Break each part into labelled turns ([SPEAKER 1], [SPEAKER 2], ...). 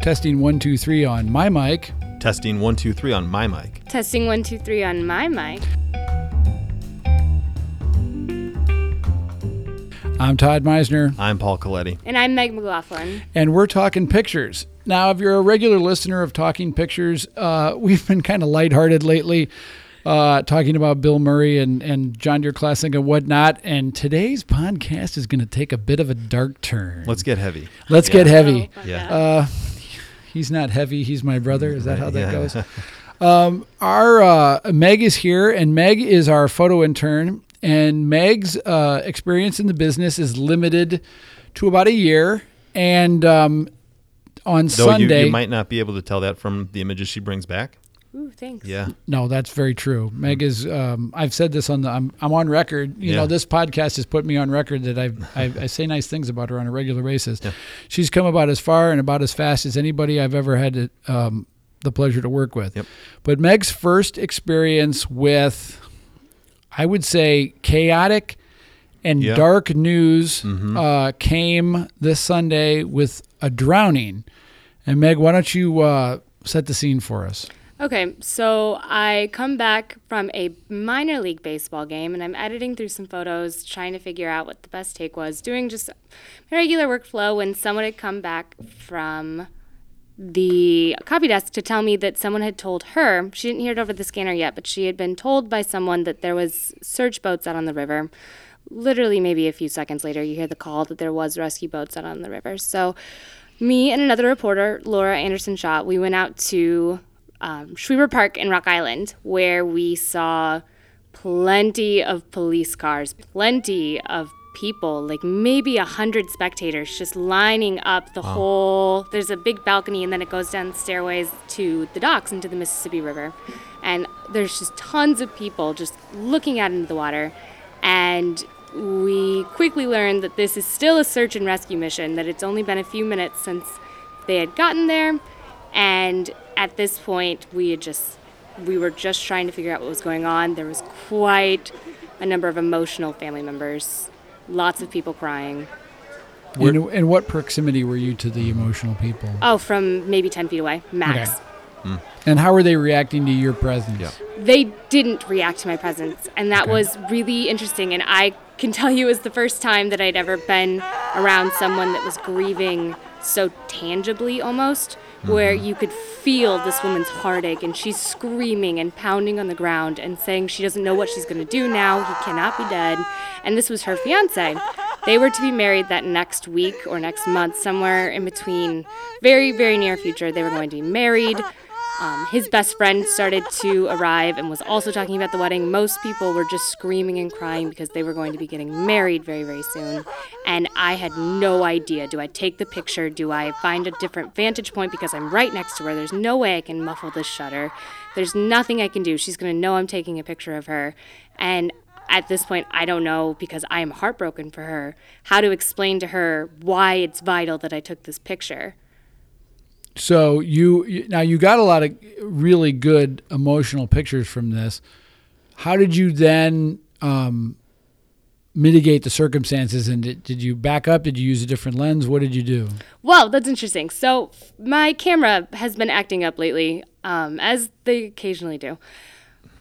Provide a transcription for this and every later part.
[SPEAKER 1] Testing one, two, three on my mic.
[SPEAKER 2] Testing one, two, three on my mic.
[SPEAKER 3] Testing one, two, three on my mic.
[SPEAKER 1] I'm Todd Mizener,
[SPEAKER 2] I'm Paul Colletti.
[SPEAKER 3] And I'm Meg McLaughlin.
[SPEAKER 1] and we're talking pictures. Now, if you're a regular listener of Talking Pictures, uh, we've been kind of lighthearted lately, uh, talking about Bill Murray and, and John Deere Classic and whatnot. And today's podcast is going to take a bit of a dark turn.
[SPEAKER 2] Let's get heavy.
[SPEAKER 1] Let's
[SPEAKER 2] Yeah.
[SPEAKER 1] get heavy.
[SPEAKER 3] Oh,
[SPEAKER 2] Yeah.
[SPEAKER 1] Uh, he's not heavy. He's my brother. Is that how that
[SPEAKER 2] Yeah.
[SPEAKER 1] goes? Um, our uh, Meg is here, and Meg is our photo intern. And Meg's uh, experience in the business is limited to about a year. And um, on
[SPEAKER 2] Though you,
[SPEAKER 1] Sunday,
[SPEAKER 2] you might not be able to tell that from the images she brings back.
[SPEAKER 3] Ooh, thanks.
[SPEAKER 2] Yeah.
[SPEAKER 1] no, that's very true. Meg is. Um, I've said this on the. I'm, I'm on record. You know, this podcast has put me on record that I've, I, I say nice things about her on a regular basis.
[SPEAKER 2] Yeah.
[SPEAKER 1] She's come about as far and about as fast as anybody I've ever had to, um, the pleasure to work with.
[SPEAKER 2] Yep.
[SPEAKER 1] But Meg's first experience with, I would say, chaotic and
[SPEAKER 2] Yeah.
[SPEAKER 1] dark news
[SPEAKER 2] Mhm.
[SPEAKER 1] uh, came this Sunday with a drowning. And Meg, why don't you uh, set the scene for us?
[SPEAKER 3] Okay, so I come back from a minor league baseball game and I'm editing through some photos, trying to figure out what the best take was, doing just my regular workflow when someone had come back from the copy desk to tell me that someone had told her she didn't hear it over the scanner yet but she had been told by someone that there was search boats out on the river. Literally maybe a few seconds later you hear the call that there was rescue boats out on the river. So me and another reporter Laura Anderson Shaw we went out to um, Park in Rock Island, where we saw plenty of police cars, plenty of people, like maybe a hundred spectators just lining up the whole. There's a big balcony, and then it goes down stairways to the docks into the Mississippi River, and there's just tons of people just looking out into the water, and. We quickly learned that this is still a search and rescue mission, that it's only been a few minutes since they had gotten there, and at this point we had just we were just trying to figure out what was going on there was quite a number of emotional family members lots of people crying
[SPEAKER 1] And, and what proximity were you to the emotional people?
[SPEAKER 3] oh from maybe 10 feet away max
[SPEAKER 1] Okay. Hmm. And how were they reacting to your presence?
[SPEAKER 2] Yeah.
[SPEAKER 3] they didn't react to my presence and that
[SPEAKER 1] Okay.
[SPEAKER 3] was really interesting and i can tell you it was the first time that i'd ever been around someone that was grieving so tangibly almost where mm-hmm. you could feel this woman's heartache and she's screaming and pounding on the ground and saying she doesn't know what she's going to do now he cannot be dead. And this was her fiance. They were to be married that next week or next month somewhere in between very very near future they were going to be married um, his best friend started to arrive and was also talking about the wedding. Most people were just screaming and crying because they were going to be getting married very, very soon. And I had no idea. Do I take the picture? Do I find a different vantage point because I'm right next to her? There's no way I can muffle this shutter. There's nothing I can do. She's going to know I'm taking a picture of her. And at this point, I don't know because I am heartbroken for her how to explain to her why it's vital that I took this picture.
[SPEAKER 1] So you now you got a lot of really good emotional pictures from this. How did you then um, mitigate the circumstances? And did, did you back up? Did you use a different lens? What did you do?
[SPEAKER 3] Well, that's interesting. So my camera has been acting up lately, um, as they occasionally do.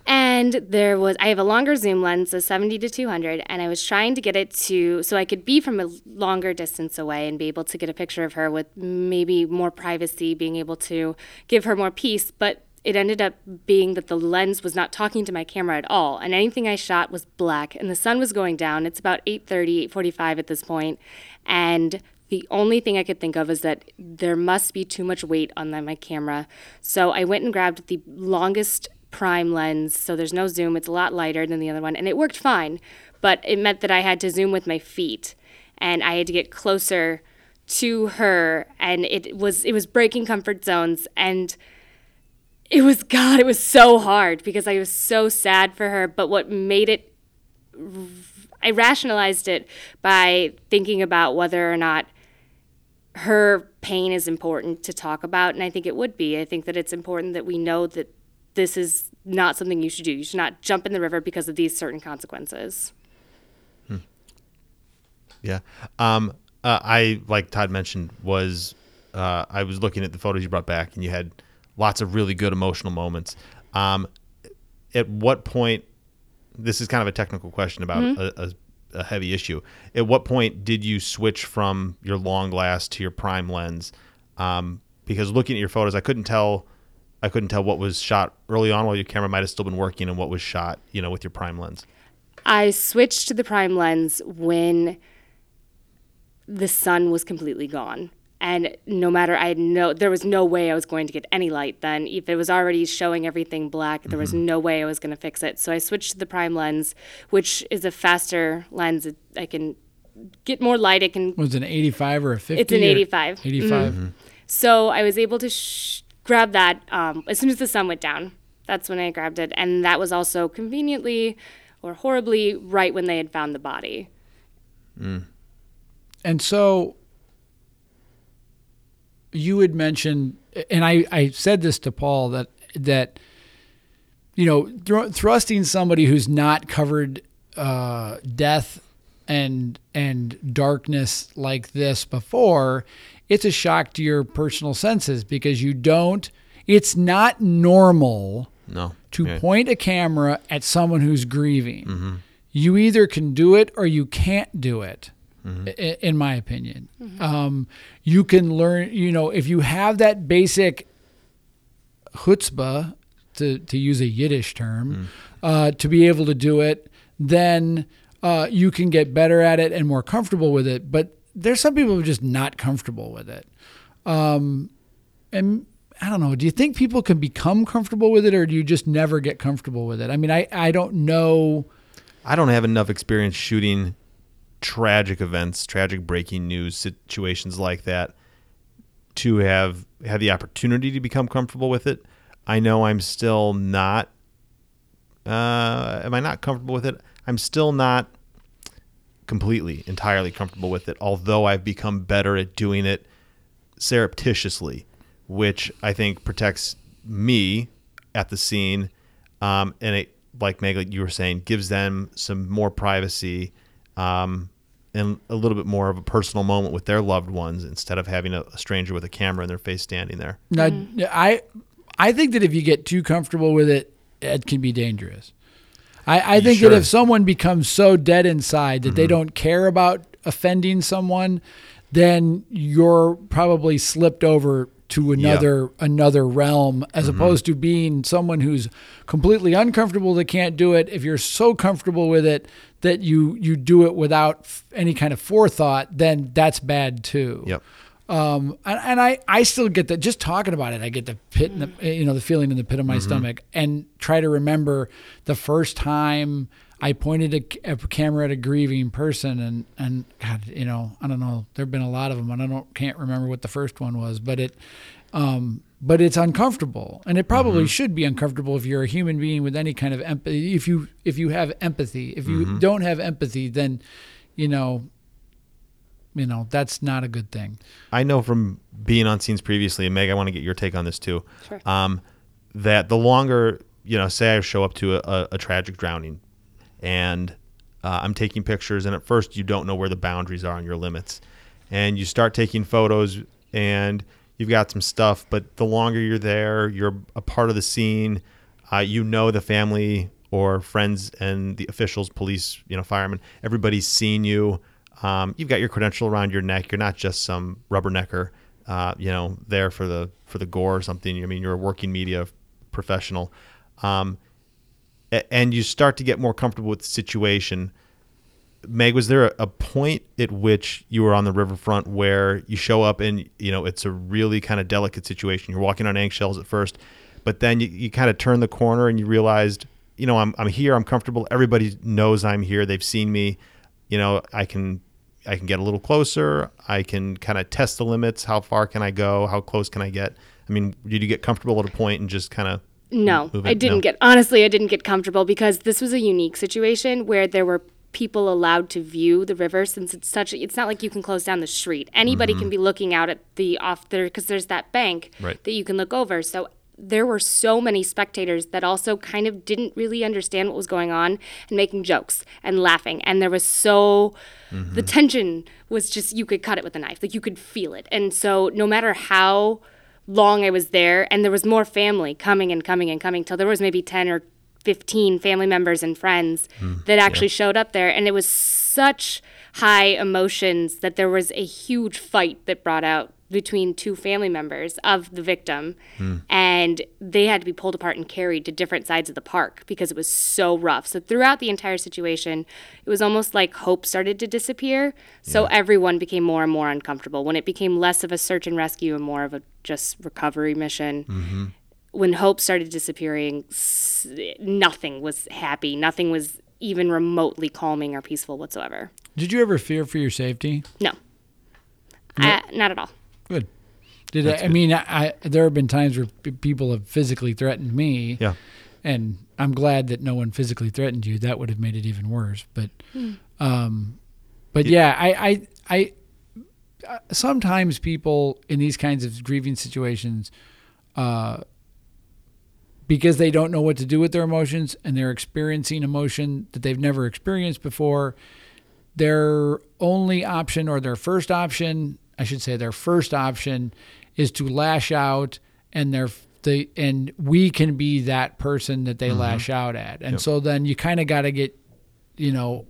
[SPEAKER 3] And there was I have a longer zoom lens, a 70 to 200, and I was trying to get it to so I could be from a longer distance away and be able to get a picture of her with maybe more privacy, being able to give her more peace, but it ended up being that the lens was not talking to my camera at all and anything i shot was black and the sun was going down. It's about 8.30 8.45 at this point and the only thing i could think of is that there must be too much weight on my camera. So i went and grabbed the longest prime lens so there's no zoom it's a lot lighter than the other one and it worked fine but it meant that i had to zoom with my feet and i had to get closer to her and it was it was breaking comfort zones and it was God, it was so hard because I was so sad for her. But what made it, I rationalized it by thinking about whether or not her pain is important to talk about. And I think it would be. I think that it's important that we know that this is not something you should do. You should not jump in the river because of these certain consequences.
[SPEAKER 2] Yeah. Um, uh, I, like Todd mentioned, was uh, I was looking at the photos you brought back, and you had lots of really good emotional moments. Um, at what point? This is kind of a technical question about a, a, a heavy issue. At what point did you switch from your long glass to your prime lens? Um, because looking at your photos, I couldn't tell. I couldn't tell what was shot early on while your camera might have still been working, and what was shot, you know, with your prime lens.
[SPEAKER 3] I switched to the prime lens when the sun was completely gone. And no matter I had no there was no way I was going to get any light then. If it was already showing everything black, there was mm-hmm. no way I was going to fix it. So I switched to the prime lens, which is a faster lens. It- I can get more light. It can
[SPEAKER 1] Was it an 85 or a 50?
[SPEAKER 3] It's an
[SPEAKER 1] or-
[SPEAKER 3] 85.
[SPEAKER 1] 85. Mm-hmm.
[SPEAKER 3] So I was able to sh- grab that um, as soon as the sun went down. That's when I grabbed it, and that was also conveniently or horribly right when they had found the body.
[SPEAKER 1] And so you had mentioned, and I, I said this to Paul that that you know thr- thrusting somebody who's not covered uh, death and and darkness like this before, it's a shock to your personal senses because you don't. It's not normal
[SPEAKER 2] No.
[SPEAKER 1] to
[SPEAKER 2] Yeah.
[SPEAKER 1] point a camera at someone who's grieving. You either can do it or you can't do it, i- in my opinion. Um, you can learn, you know, if you have that basic chutzpah, to, to use a Yiddish term, uh, to be able to do it, then uh, you can get better at it and more comfortable with it. But there's some people who are just not comfortable with it. Um, and I don't know. Do you think people can become comfortable with it, or do you just never get comfortable with it? I mean, I, I don't know.
[SPEAKER 2] I don't have enough experience shooting tragic events, tragic breaking news situations like that to have have the opportunity to become comfortable with it. I know I'm still not uh am I not comfortable with it? I'm still not completely entirely comfortable with it, although I've become better at doing it surreptitiously, which I think protects me at the scene. Um, and it, like Meg, like you were saying, gives them some more privacy um, and a little bit more of a personal moment with their loved ones instead of having a, a stranger with a camera in their face standing there.
[SPEAKER 1] Now, I I think that if you get too comfortable with it, it can be dangerous. I, I think
[SPEAKER 2] Sure.
[SPEAKER 1] that if someone becomes so dead inside that they mm-hmm. don't care about offending someone, then you're probably slipped over to another another realm as mm-hmm. opposed to being someone who's completely uncomfortable that can't do it. If you're so comfortable with it that you you do it without f- any kind of forethought then that's bad too.
[SPEAKER 2] Yep.
[SPEAKER 1] Um, and, and I, I still get that just talking about it. I get the pit, in the, mm-hmm. eh, you know, the feeling in the pit of my mm-hmm. stomach, and try to remember the first time I pointed a, a camera at a grieving person, and and God, you know, I don't know. There've been a lot of them, and I don't can't remember what the first one was, but it, um, but it's uncomfortable, and it probably mm-hmm. should be uncomfortable if you're a human being with any kind of empathy. If you if you have empathy, if you don't have empathy, then, you know, you know that's not a good thing.
[SPEAKER 2] I know from being on scenes previously, and Meg, I want to get your take on this too.
[SPEAKER 3] Sure.
[SPEAKER 2] Um, that the longer, you know, say I show up to a, a, a tragic drowning, and uh, I'm taking pictures, and at first you don't know where the boundaries are and your limits, and you start taking photos, and you've got some stuff, but the longer you're there, you're a part of the scene. Uh, you know the family or friends and the officials, police, you know, firemen. Everybody's seen you. Um, you've got your credential around your neck. You're not just some rubbernecker, uh, you know, there for the for the gore or something. I mean, you're a working media professional, um, and you start to get more comfortable with the situation. Meg, was there a, point at which you were on the riverfront where you show up and you know it's a really kind of delicate situation? You're walking on eggshells at first, but then you, you kind of turn the corner and you realized, you know, I'm I'm here, I'm comfortable. Everybody knows I'm here. They've seen me. You know, I can I can get a little closer. I can kind of test the limits. How far can I go? How close can I get? I mean, did you get comfortable at a point and just kind of
[SPEAKER 3] No, I didn't
[SPEAKER 2] No.
[SPEAKER 3] get honestly, I didn't get comfortable because this was a unique situation where there were people allowed to view the river since it's such a, it's not like you can close down the street. Anybody mm-hmm. can be looking out at the off there because there's that bank
[SPEAKER 2] Right.
[SPEAKER 3] that you can look over. So there were so many spectators that also kind of didn't really understand what was going on and making jokes and laughing. And there was so, the mm-hmm. tension was just, you could cut it with a knife. Like you could feel it. And so no matter how long I was there, and there was more family coming and coming and coming till there was maybe 10 or 15 family members and friends hmm. that actually showed up there. And it was such high emotions that there was a huge fight that brought out between two family members of the victim hmm. and they had to be pulled apart and carried to different sides of the park because it was so rough. So throughout the entire situation it was almost like hope started to disappear. So everyone became more and more uncomfortable. When it became less of a search and rescue and more of a just recovery mission mm-hmm. when hope started disappearing nothing was happy. Nothing was even remotely calming or peaceful whatsoever.
[SPEAKER 1] Did you ever fear for your safety?
[SPEAKER 3] no. I, uh, not at all.
[SPEAKER 1] Did I, I mean I, I? There have been times where p- people have physically threatened me.
[SPEAKER 2] Yeah.
[SPEAKER 1] And I'm glad that no one physically threatened you. That would have made it even worse. But, um, but yeah, I, I, I. uh, Sometimes people in these kinds of grieving situations, uh, because they don't know what to do with their emotions and they're experiencing emotion that they've never experienced before, their only option or their first option, I should say their first option is to lash out and their the and we can be that person that they lash out at. And so then you kind of got to get you know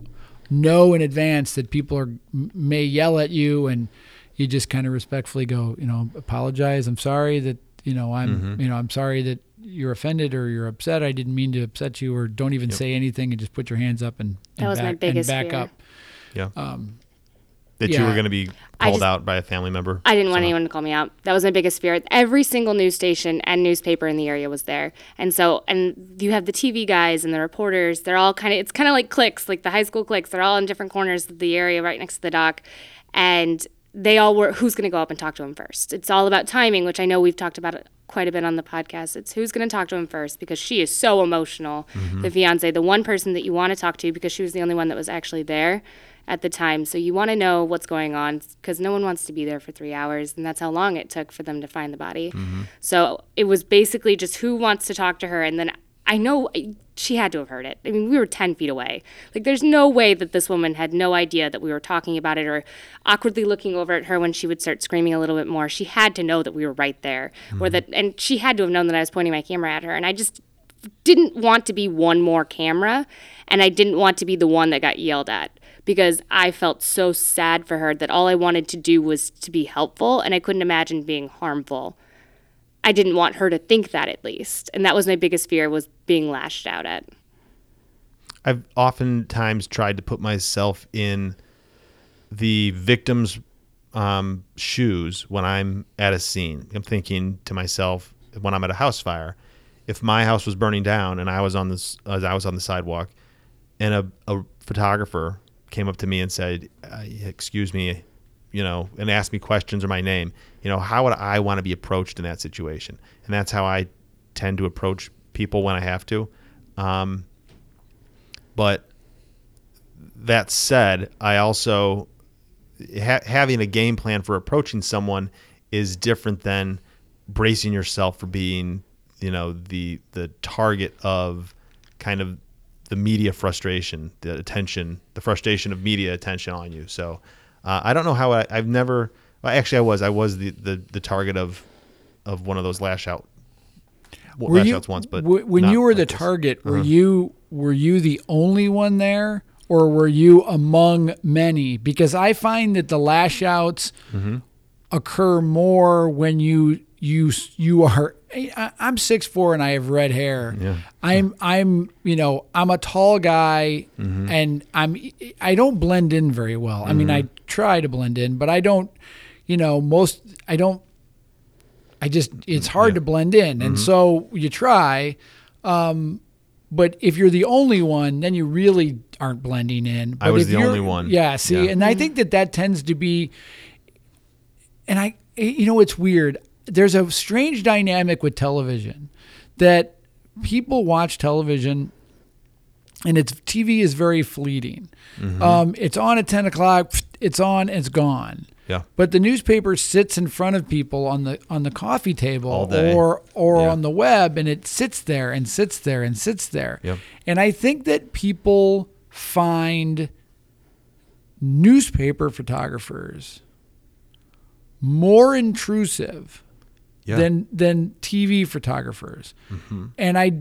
[SPEAKER 1] know in advance that people are may yell at you and you just kind of respectfully go, you know, apologize. I'm sorry that, you know, I'm, you know, I'm sorry that you're offended or you're upset. I didn't mean to upset you or don't even say anything and just put your hands up and, and
[SPEAKER 3] That was my
[SPEAKER 1] back,
[SPEAKER 3] biggest
[SPEAKER 1] and back
[SPEAKER 3] fear.
[SPEAKER 1] up.
[SPEAKER 2] Yeah.
[SPEAKER 1] Um,
[SPEAKER 2] that you were going to be called
[SPEAKER 3] just-
[SPEAKER 2] out by a family member.
[SPEAKER 3] I didn't want anyone to call me out. That was my biggest fear. Every single news station and newspaper in the area was there. And so, and you have the TV guys and the reporters. They're all kind of, it's kind of like cliques, like the high school cliques. They're all in different corners of the area right next to the dock. And they all were, who's going to go up and talk to him first? It's all about timing, which I know we've talked about quite a bit on the podcast. It's who's going to talk to him first because she is so emotional. Mm-hmm. The fiance, the one person that you want to talk to because she was the only one that was actually there at the time. So you want to know what's going on because no one wants to be there for three hours, and that's how long it took for them to find the body. Mm-hmm. So it was basically just who wants to talk to her, and then I know she had to have heard it. I mean, we were 10 feet away. Like, there's no way that this woman had no idea that we were talking about it or awkwardly looking over at her when she would start screaming a little bit more. She had to know that we were right there, or mm-hmm. that, and she had to have known that I was pointing my camera at her. And I just didn't want to be one more camera, and I didn't want to be the one that got yelled at because I felt so sad for her that all I wanted to do was to be helpful, and I couldn't imagine being harmful. I didn't want her to think that at least, and that was my biggest fear was being lashed out at.
[SPEAKER 2] I've oftentimes tried to put myself in the victim's um, shoes when I'm at a scene. I'm thinking to myself when I'm at a house fire, if my house was burning down and I was on this, as I was on the sidewalk, and a, a photographer came up to me and said, uh, "Excuse me," you know, and ask me questions or my name, you know, how would I want to be approached in that situation? And that's how I tend to approach people when I have to. Um, but that said, I also ha- having a game plan for approaching someone is different than bracing yourself for being, you know, the the target of kind of the media frustration, the attention, the frustration of media attention on you. So uh, I don't know how I, I've never. Well, actually, I was. I was the, the, the target of of one of those lash out
[SPEAKER 1] Were
[SPEAKER 2] lash
[SPEAKER 1] you,
[SPEAKER 2] outs once, but
[SPEAKER 1] w- when you were
[SPEAKER 2] like
[SPEAKER 1] the
[SPEAKER 2] this.
[SPEAKER 1] target, were
[SPEAKER 2] Uh-huh.
[SPEAKER 1] you were you the only one there, or were you among many? Because I find that the lash outs
[SPEAKER 2] Mm-hmm.
[SPEAKER 1] occur more when you you you are. I, I'm six four and I have red hair.
[SPEAKER 2] Yeah.
[SPEAKER 1] I'm I'm you know I'm a tall guy
[SPEAKER 2] Mm-hmm.
[SPEAKER 1] and I'm I don't blend in very well. I mean I try to blend in, but I don't. You know most I don't I just it's hard to blend in,
[SPEAKER 2] Mm-hmm.
[SPEAKER 1] and so you try. Um, but if you're the only one, then you really aren't blending in. But
[SPEAKER 2] was
[SPEAKER 1] if
[SPEAKER 2] the only one.
[SPEAKER 1] Yeah. See,
[SPEAKER 2] Yeah.
[SPEAKER 1] and I think that that tends to be. And I, you know, it's weird. There's a strange dynamic with television that people watch television and it's TV is very fleeting.
[SPEAKER 2] Mm-hmm.
[SPEAKER 1] Um, it's on at ten o'clock. It's on. It's gone.
[SPEAKER 2] Yeah.
[SPEAKER 1] But the newspaper sits in front of people on the on the coffee table or or
[SPEAKER 2] Yeah.
[SPEAKER 1] on the web and it sits there and sits there and sits there.
[SPEAKER 2] Yep.
[SPEAKER 1] And I think that people find newspaper photographers more intrusive
[SPEAKER 2] Yeah.
[SPEAKER 1] than than TV photographers. Mm-hmm. And I,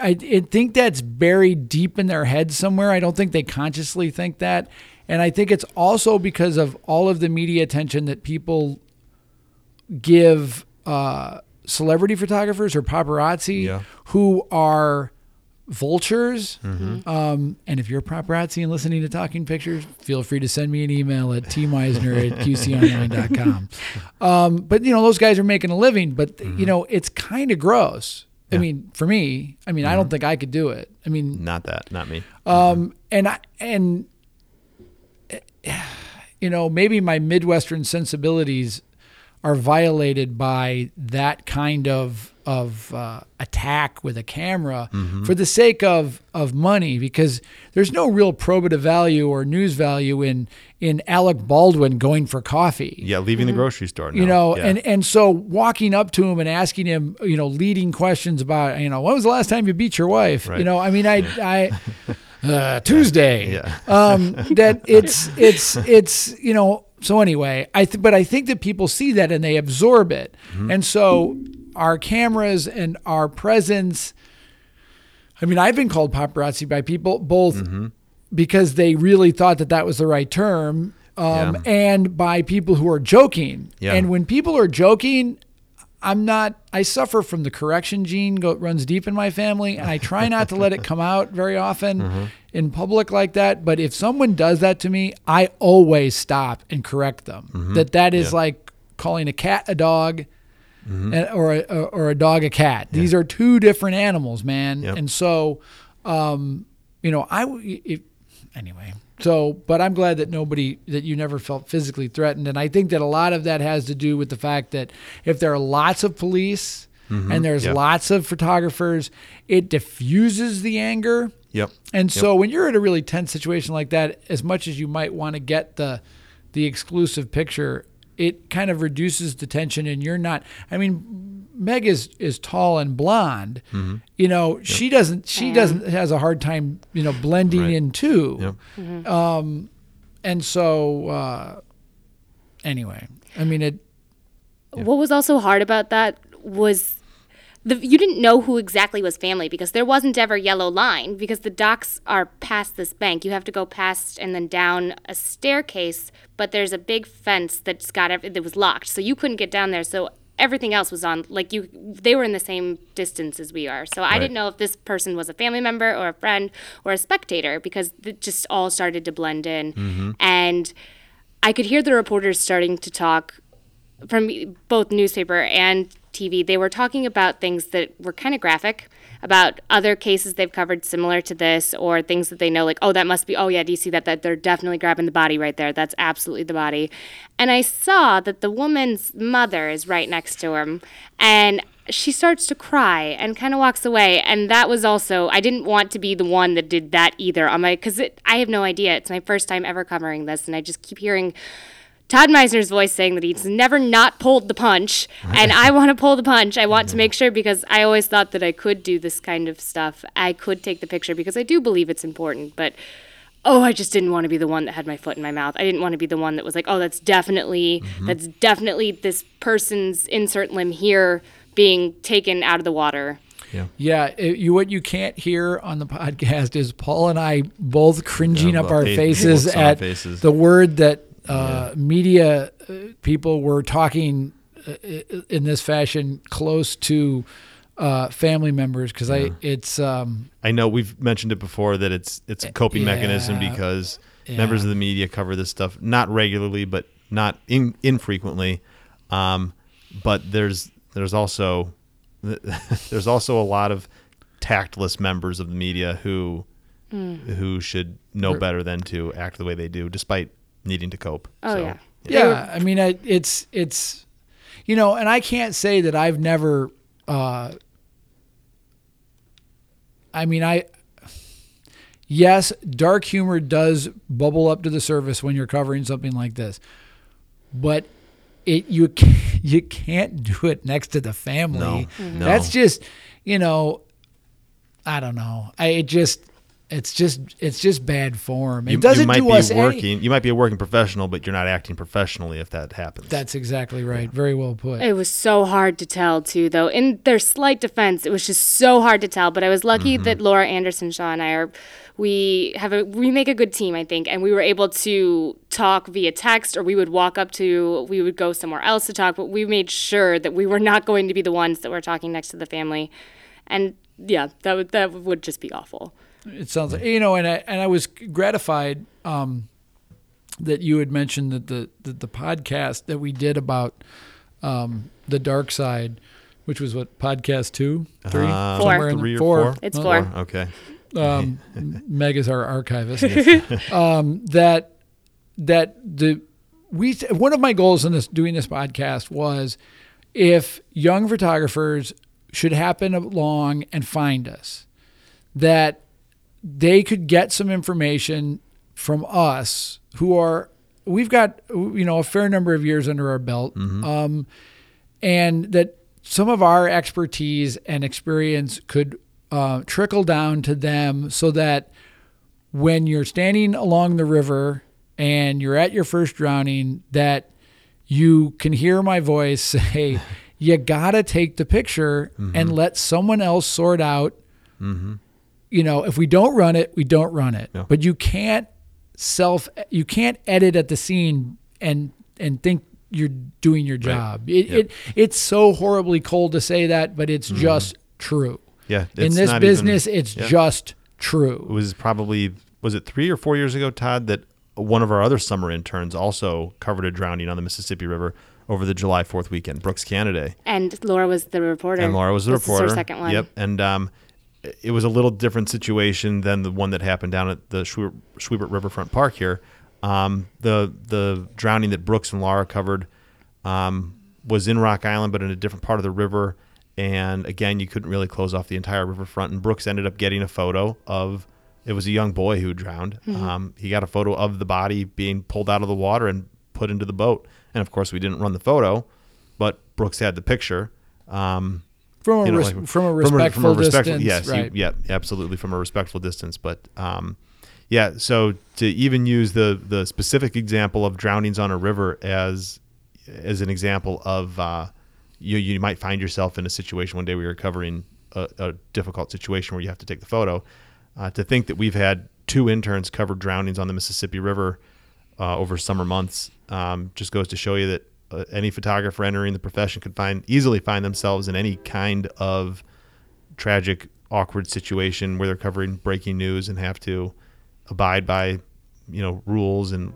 [SPEAKER 1] I I think that's buried deep in their head somewhere. I don't think they consciously think that. And I think it's also because of all of the media attention that people give uh, celebrity photographers or paparazzi
[SPEAKER 2] Yeah.
[SPEAKER 1] who are vultures.
[SPEAKER 2] Mm-hmm.
[SPEAKER 1] Um, and if you're a paparazzi and listening to Talking Pictures, feel free to send me an email at tmizener at qconline.com. Um, but, you know, those guys are making a living, but,
[SPEAKER 2] Mm-hmm.
[SPEAKER 1] you know, it's kind of gross. I mean, for me, I mean, I
[SPEAKER 2] Mm-hmm.
[SPEAKER 1] don't think I could do it. I mean,
[SPEAKER 2] Not that. Not me.
[SPEAKER 1] um, and I and you know maybe my midwestern sensibilities are violated by that kind of of uh, attack with a camera for the sake of of money because there's no real probative value or news value in in Alec Baldwin going for coffee.
[SPEAKER 2] Yeah, leaving the grocery store.
[SPEAKER 1] you know
[SPEAKER 2] Yeah.
[SPEAKER 1] and and so walking up to him and asking him you know leading questions about you know when was the last time you beat your wife? You know i mean i i uh, tuesday
[SPEAKER 2] Yeah.
[SPEAKER 1] um that it's it's it's you know so anyway i th- but i think that people see that and they absorb it
[SPEAKER 2] Mm-hmm.
[SPEAKER 1] and so our cameras and our presence i mean i've been called paparazzi by people both
[SPEAKER 2] Mm-hmm.
[SPEAKER 1] because they really thought that that was the right term um,
[SPEAKER 2] Yeah.
[SPEAKER 1] and by people who are joking.
[SPEAKER 2] Yeah.
[SPEAKER 1] And when people are joking, I'm not. I suffer from the correction gene go, runs deep in my family, and I try not to let it come out very often
[SPEAKER 2] Mm-hmm.
[SPEAKER 1] in public like that. But if someone does that to me, I always stop and correct them.
[SPEAKER 2] Mm-hmm.
[SPEAKER 1] That that is like calling a cat a dog.
[SPEAKER 2] Mm-hmm.
[SPEAKER 1] and- or a, or a dog a cat. These are two different animals, man.
[SPEAKER 2] Yep.
[SPEAKER 1] And so, um, you know, I, if, anyway. So, but I'm glad that nobody that you never felt physically threatened, and I think that a lot of that has to do with the fact that if there are lots of police mm-hmm. and there's
[SPEAKER 2] Yep.
[SPEAKER 1] lots of photographers, it diffuses the anger.
[SPEAKER 2] Yep.
[SPEAKER 1] And so when you're in a really tense situation like that, as much as you might want to get the the exclusive picture, it kind of reduces the tension and you're not I mean Meg is is tall and blonde.
[SPEAKER 2] Mm-hmm.
[SPEAKER 1] You know, she doesn't she doesn't has a hard time, you know, blending
[SPEAKER 2] Right.
[SPEAKER 1] in too.
[SPEAKER 2] Yep.
[SPEAKER 1] And so uh anyway, I mean it
[SPEAKER 3] What was also hard about that was the you didn't know who exactly was family because there wasn't ever yellow line because the docks are past this bank. You have to go past and then down a staircase, but there's a big fence that's got every, that was locked, so you couldn't get down there. So everything else was on like you they were in the same distance as we are. So I
[SPEAKER 2] Right.
[SPEAKER 3] didn't know if this person was a family member or a friend or a spectator because it just all started to blend in. Mm-hmm. And I could hear the reporters starting to talk from both newspaper and TV, they were talking about things that were kind of graphic about other cases they've covered similar to this or things that they know like oh that must be oh yeah do you see that that they're definitely grabbing the body right there. That's absolutely the body. And i saw that the woman's mother is right next to him and she starts to cry and kind of walks away. And that was also i didn't want to be the one that did that either. On my because i have no idea. It's my first time ever covering this and i just keep hearing Todd Mizener's voice saying that he's never not pulled the punch, and I want to pull the punch. I want to make sure because I always thought that I could do this kind of stuff. I could take the picture because I do believe it's important, but oh, I just didn't want to be the one that had my foot in my mouth. I didn't want to be the one that was like, oh, that's definitely that's definitely this person's insert limb here being taken out of the water.
[SPEAKER 1] Yeah, it, you what you can't hear on the podcast is Paul and I both cringing
[SPEAKER 2] Yeah,
[SPEAKER 1] up our faces at
[SPEAKER 2] faces.
[SPEAKER 1] the word that uh, media uh, people were talking uh, in this fashion close to uh, family members because I it's um,
[SPEAKER 2] I know we've mentioned it before that it's it's a coping mechanism because
[SPEAKER 1] Yeah.
[SPEAKER 2] members of the media cover this stuff not regularly but not in, infrequently. Um, but there's there's also there's also a lot of tactless members of the media who who should know better than to act the way they do despite needing to cope.
[SPEAKER 3] Oh
[SPEAKER 2] So,
[SPEAKER 3] yeah.
[SPEAKER 1] yeah I mean I, it's it's you know and I can't say that I've never uh, I mean I yes dark humor does bubble up to the surface when you're covering something like this but it you can't, you can't do it next to the family.
[SPEAKER 2] No, no.
[SPEAKER 1] That's just you know, I don't know. I it just it's just it's just bad form. It
[SPEAKER 2] You,
[SPEAKER 1] doesn't
[SPEAKER 2] you might
[SPEAKER 1] do
[SPEAKER 2] be
[SPEAKER 1] us any-
[SPEAKER 2] working. You might be a working professional, but you're not acting professionally if that happens.
[SPEAKER 1] That's exactly right. Very well put.
[SPEAKER 3] It was so hard to tell too, though. In their slight defense, it was just so hard to tell. But I was lucky
[SPEAKER 2] Mm-hmm.
[SPEAKER 3] that Laura Anderson Shaw and I are we have a we make a good team, I think, and we were able to talk via text, or we would walk up to we would go somewhere else to talk. But we made sure that we were not going to be the ones that were talking next to the family, and yeah, that would that would just be awful.
[SPEAKER 1] It sounds like you know, and I and I was gratified um, that you had mentioned that the that the podcast that we did about um, the dark side, which was what podcast two, three,
[SPEAKER 2] Uh,
[SPEAKER 3] Four.
[SPEAKER 1] somewhere in
[SPEAKER 2] Three or
[SPEAKER 1] four.
[SPEAKER 2] four?
[SPEAKER 3] It's
[SPEAKER 1] Oh,
[SPEAKER 3] four.
[SPEAKER 2] Okay.
[SPEAKER 1] Um, Meg is our archivist. um, that that the we one of my goals in this doing this podcast was if young photographers should happen along and find us that they could get some information from us who are we've got you know a fair number of years under our belt um, and that some of our expertise and experience could uh, trickle down to them so that when you're standing along the river and you're at your first drowning that you can hear my voice say you gotta take the picture and let someone else sort out you know if we don't run it we don't run it
[SPEAKER 2] Yeah.
[SPEAKER 1] but you can't self you can't edit at the scene and and think you're doing your job it, it it's so horribly cold to say that but it's just true
[SPEAKER 2] Yeah.
[SPEAKER 1] in this
[SPEAKER 2] not
[SPEAKER 1] business
[SPEAKER 2] even-
[SPEAKER 1] it's
[SPEAKER 2] yeah.
[SPEAKER 1] just
[SPEAKER 2] It
[SPEAKER 1] true
[SPEAKER 2] was probably was it three or four years ago, Todd, that one of our other summer interns also covered a drowning on the Mississippi River over the July Fourth weekend. Brooks Canada
[SPEAKER 3] And Laura was the reporter.
[SPEAKER 2] and Laura was the
[SPEAKER 3] This is her
[SPEAKER 2] reporter.
[SPEAKER 3] second one.
[SPEAKER 2] Yep, and um, it was a little different situation than the one that happened down at the Schwe- Schwiebert Riverfront Park here. Um, the the drowning that Brooks and Laura covered um, was in Rock Island, but in a different part of the river. And again, you couldn't really close off the entire riverfront. And Brooks ended up getting a photo of it was a young boy who drowned. Um, he got a photo of the body being pulled out of the water and put into the boat. And of course, we didn't run the photo, but Brooks had the picture. Um,
[SPEAKER 1] from a,
[SPEAKER 2] you know,
[SPEAKER 1] res-
[SPEAKER 2] like,
[SPEAKER 1] from a respectful distance
[SPEAKER 2] yes, you- yeah, absolutely, from a respectful distance. But um, yeah, so to even use the the specific example of drownings on a river as as an example of uh, you you might find yourself in a situation one day where you're covering a, a difficult situation where you have to take the photo. Uh, to think that we've had two interns cover drownings on the Mississippi River uh, over summer months um, just goes to show you that uh, any photographer entering the profession could find easily find themselves in any kind of tragic, awkward situation where they're covering breaking news and have to abide by, you know, rules and,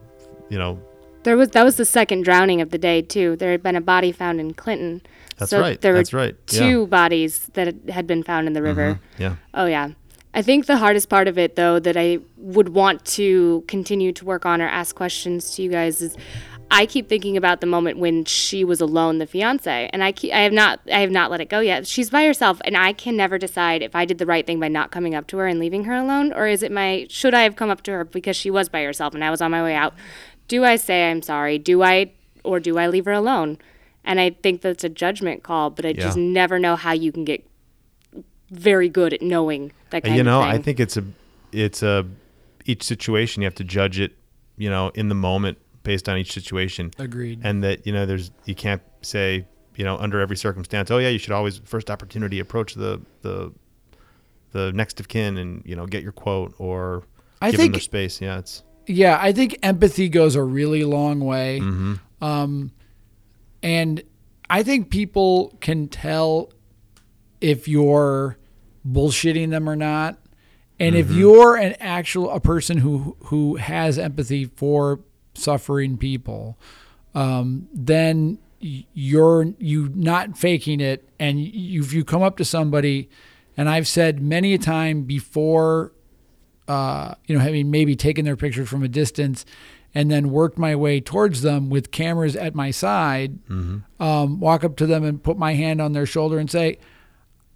[SPEAKER 2] you know,
[SPEAKER 3] There was that was the second drowning of the day too. There had been a body found in Clinton.
[SPEAKER 2] That's
[SPEAKER 3] so
[SPEAKER 2] right,
[SPEAKER 3] There were
[SPEAKER 2] that's right, yeah.
[SPEAKER 3] Two bodies that had been found in the river.
[SPEAKER 2] yeah,
[SPEAKER 3] Oh yeah. I think the hardest part of it though that I would want to continue to work on or ask questions to you guys is I keep thinking about the moment when she was alone, the fiance, and I keep, I have not I have not let it go yet. She's by herself, and I can never decide if I did the right thing by not coming up to her and leaving her alone, or is it my should I have come up to her because she was by herself and I was on my way out? Do I say I'm sorry? Do I or do I leave her alone? And I think that's a judgment call, but I just never know how you can get very good at knowing that kind of thing.
[SPEAKER 2] you know,
[SPEAKER 3] of thing.
[SPEAKER 2] I think it's a, it's a, each situation you have to judge it, you know, in the moment based on each situation.
[SPEAKER 1] Agreed.
[SPEAKER 2] And that you know, there's you can't say you know under every circumstance. Oh yeah, you should always first opportunity approach the the the next of kin and you know get your quote or
[SPEAKER 1] I
[SPEAKER 2] give them their space. Yeah, it's
[SPEAKER 1] Yeah, I think empathy goes a really long way.
[SPEAKER 2] Mm-hmm.
[SPEAKER 1] Um, and I think people can tell if you're bullshitting them or not. And
[SPEAKER 2] Mm-hmm.
[SPEAKER 1] if you're an actual a person who who has empathy for suffering people, um, then you're you not faking it. And you, if you come up to somebody, and I've said many a time before uh, you know, having maybe taken their picture from a distance and then worked my way towards them with cameras at my side, um, walk up to them and put my hand on their shoulder and say,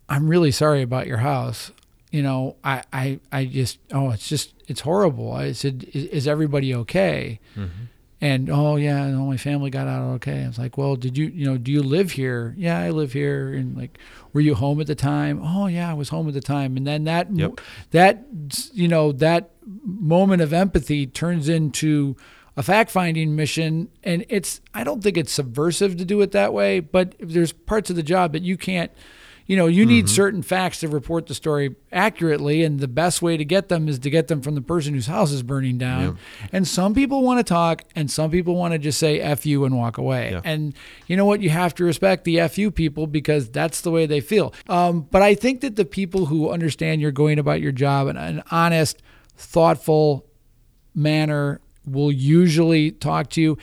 [SPEAKER 1] I'm really sorry about your house. You know, I, I, I just, oh, it's just, it's horrible. I said, is, is everybody okay? Mm-hmm. and oh yeah, no, my family got out okay. I was like, well, did you, you know, do you live here? Yeah, I live here. And like, were you home at the time? Oh yeah, I was home at the time. And then that,
[SPEAKER 2] Yep.
[SPEAKER 1] that, you know, that moment of empathy turns into a fact finding mission. And it's, I don't think it's subversive to do it that way, but there's parts of the job that you can't, you know, you need certain facts to report the story accurately, and the best way to get them is to get them from the person whose house is burning down. And some people want to talk, and some people want to just say "f you" and walk away.
[SPEAKER 2] Yeah.
[SPEAKER 1] And you know what? You have to respect the "f you" people because that's the way they feel. Um, but I think that the people who understand you're going about your job in an honest, thoughtful manner will usually talk to you.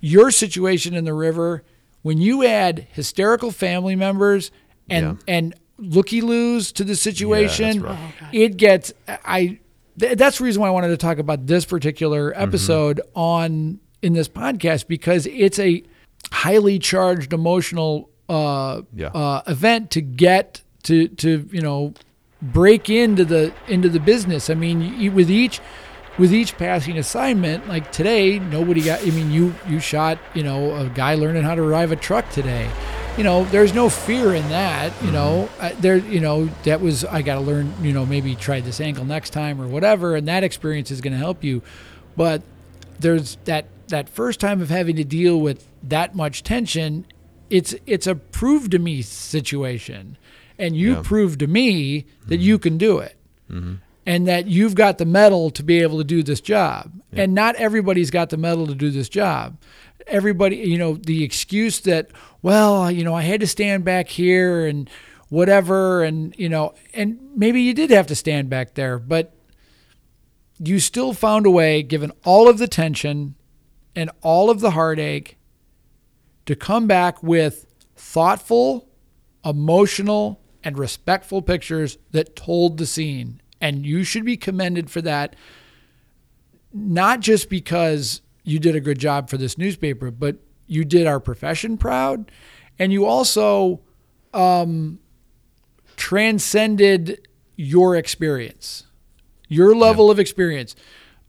[SPEAKER 1] Your situation in the river, when you add hysterical family members and
[SPEAKER 2] Yeah.
[SPEAKER 1] and looky loos to the situation,
[SPEAKER 2] rough.
[SPEAKER 1] it gets I. th- That's the reason why I wanted to talk about this particular episode on in this podcast because it's a highly charged emotional uh,
[SPEAKER 2] Yeah.
[SPEAKER 1] uh, event to get to to you know break into the into the business. I mean, with each with each passing assignment, like today, nobody got. I mean, you you shot you know a guy learning how to drive a truck today. You know, there's no fear in that. You know, uh, there you know that was I got to learn. You know, maybe try this angle next time or whatever, and that experience is going to help you. But there's that that first time of having to deal with that much tension it's it's a prove to me situation and you
[SPEAKER 2] Yeah.
[SPEAKER 1] prove to me that you can do it and that you've got the metal to be able to do this job and not everybody's got the metal to do this job everybody you know the excuse that well you know i had to stand back here and whatever and you know and maybe you did have to stand back there but you still found a way, given all of the tension and all of the heartache, to come back with thoughtful, emotional, and respectful pictures that told the scene. And you should be commended for that, not just because you did a good job for this newspaper, but you did our profession proud. And you also um, transcended your experience your level of experience.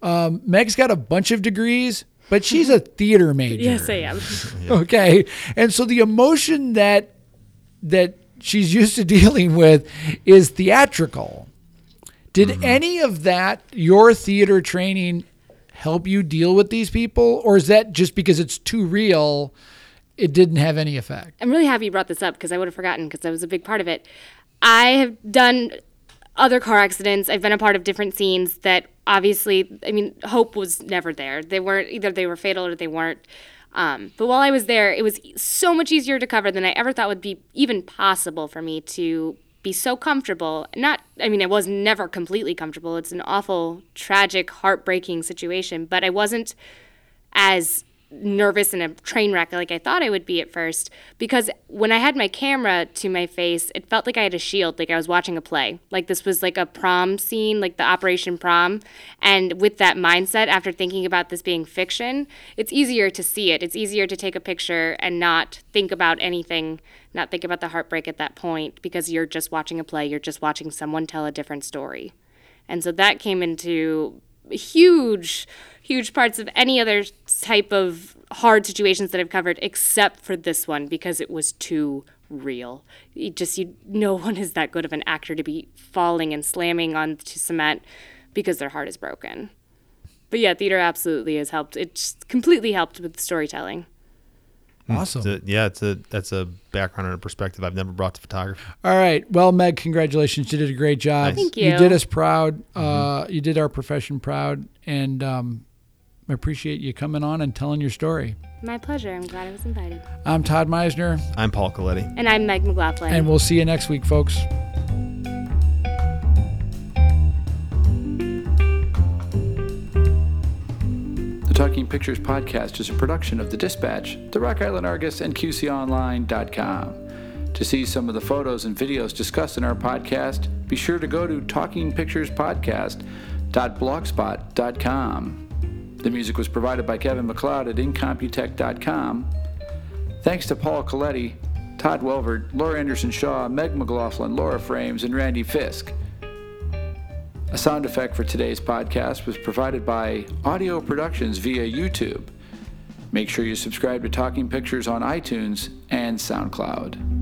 [SPEAKER 1] Um, Meg's got a bunch of degrees, but she's a theater major.
[SPEAKER 3] Yes, I am.
[SPEAKER 1] Okay, and so the emotion that that she's used to dealing with is theatrical. Did any of that your theater training help you deal with these people, or is that just because it's too real? It didn't have any effect.
[SPEAKER 3] I'm really happy you brought this up because I would have forgotten because that was a big part of it. I have done other car accidents. I've been a part of different scenes that obviously, I mean, hope was never there. They weren't either they were fatal or they weren't. Um, but while I was there, it was so much easier to cover than I ever thought would be even possible for me to be so comfortable. Not, I mean, I was never completely comfortable. It's an awful, tragic, heartbreaking situation, but I wasn't as nervous and a train wreck like I thought I would be at first because when I had my camera to my face, it felt like I had a shield, like I was watching a play. Like this was like a prom scene, like the Operation Prom. And with that mindset, after thinking about this being fiction, it's easier to see it. It's easier to take a picture and not think about anything, not think about the heartbreak at that point because you're just watching a play, you're just watching someone tell a different story. And so that came into huge, huge parts of any other type of hard situations that I've covered, except for this one because it was too real. You just you, no one is that good of an actor to be falling and slamming onto cement because their heart is broken. But yeah, theater absolutely has helped. It's completely helped with storytelling.
[SPEAKER 1] Awesome.
[SPEAKER 2] It's a- yeah, it's a that's a background and a perspective I've never brought to photography.
[SPEAKER 1] All right. Well, Meg, congratulations. You did a great job.
[SPEAKER 2] Thanks.
[SPEAKER 3] Thank
[SPEAKER 1] You
[SPEAKER 3] you.
[SPEAKER 1] did us proud. Uh, you did our profession proud. And um, I appreciate you coming on and telling your story.
[SPEAKER 3] My pleasure. I'm glad I was invited.
[SPEAKER 1] I'm Todd Mizener,
[SPEAKER 2] I'm Paul Colletti.
[SPEAKER 3] And I'm Meg McLaughlin.
[SPEAKER 1] and we'll see you next week, folks.
[SPEAKER 4] Talking Pictures podcast is a production of The Dispatch, The Rock Island Argus, and QCOnline.com. To see some of the photos and videos discussed in our podcast, be sure to go to talkingpicturespodcast.blogspot.com. The music was provided by Kevin MacLeod at Incompetech.com. Thanks to Paul Colletti, Todd Welvaert, Laura Anderson Shaw, Meg McLaughlin, Laura Frames, and Randy Fisk. A sound effect for today's podcast was provided by Audio Productions via YouTube.
[SPEAKER 1] Make sure you subscribe to Talking Pictures on iTunes and SoundCloud.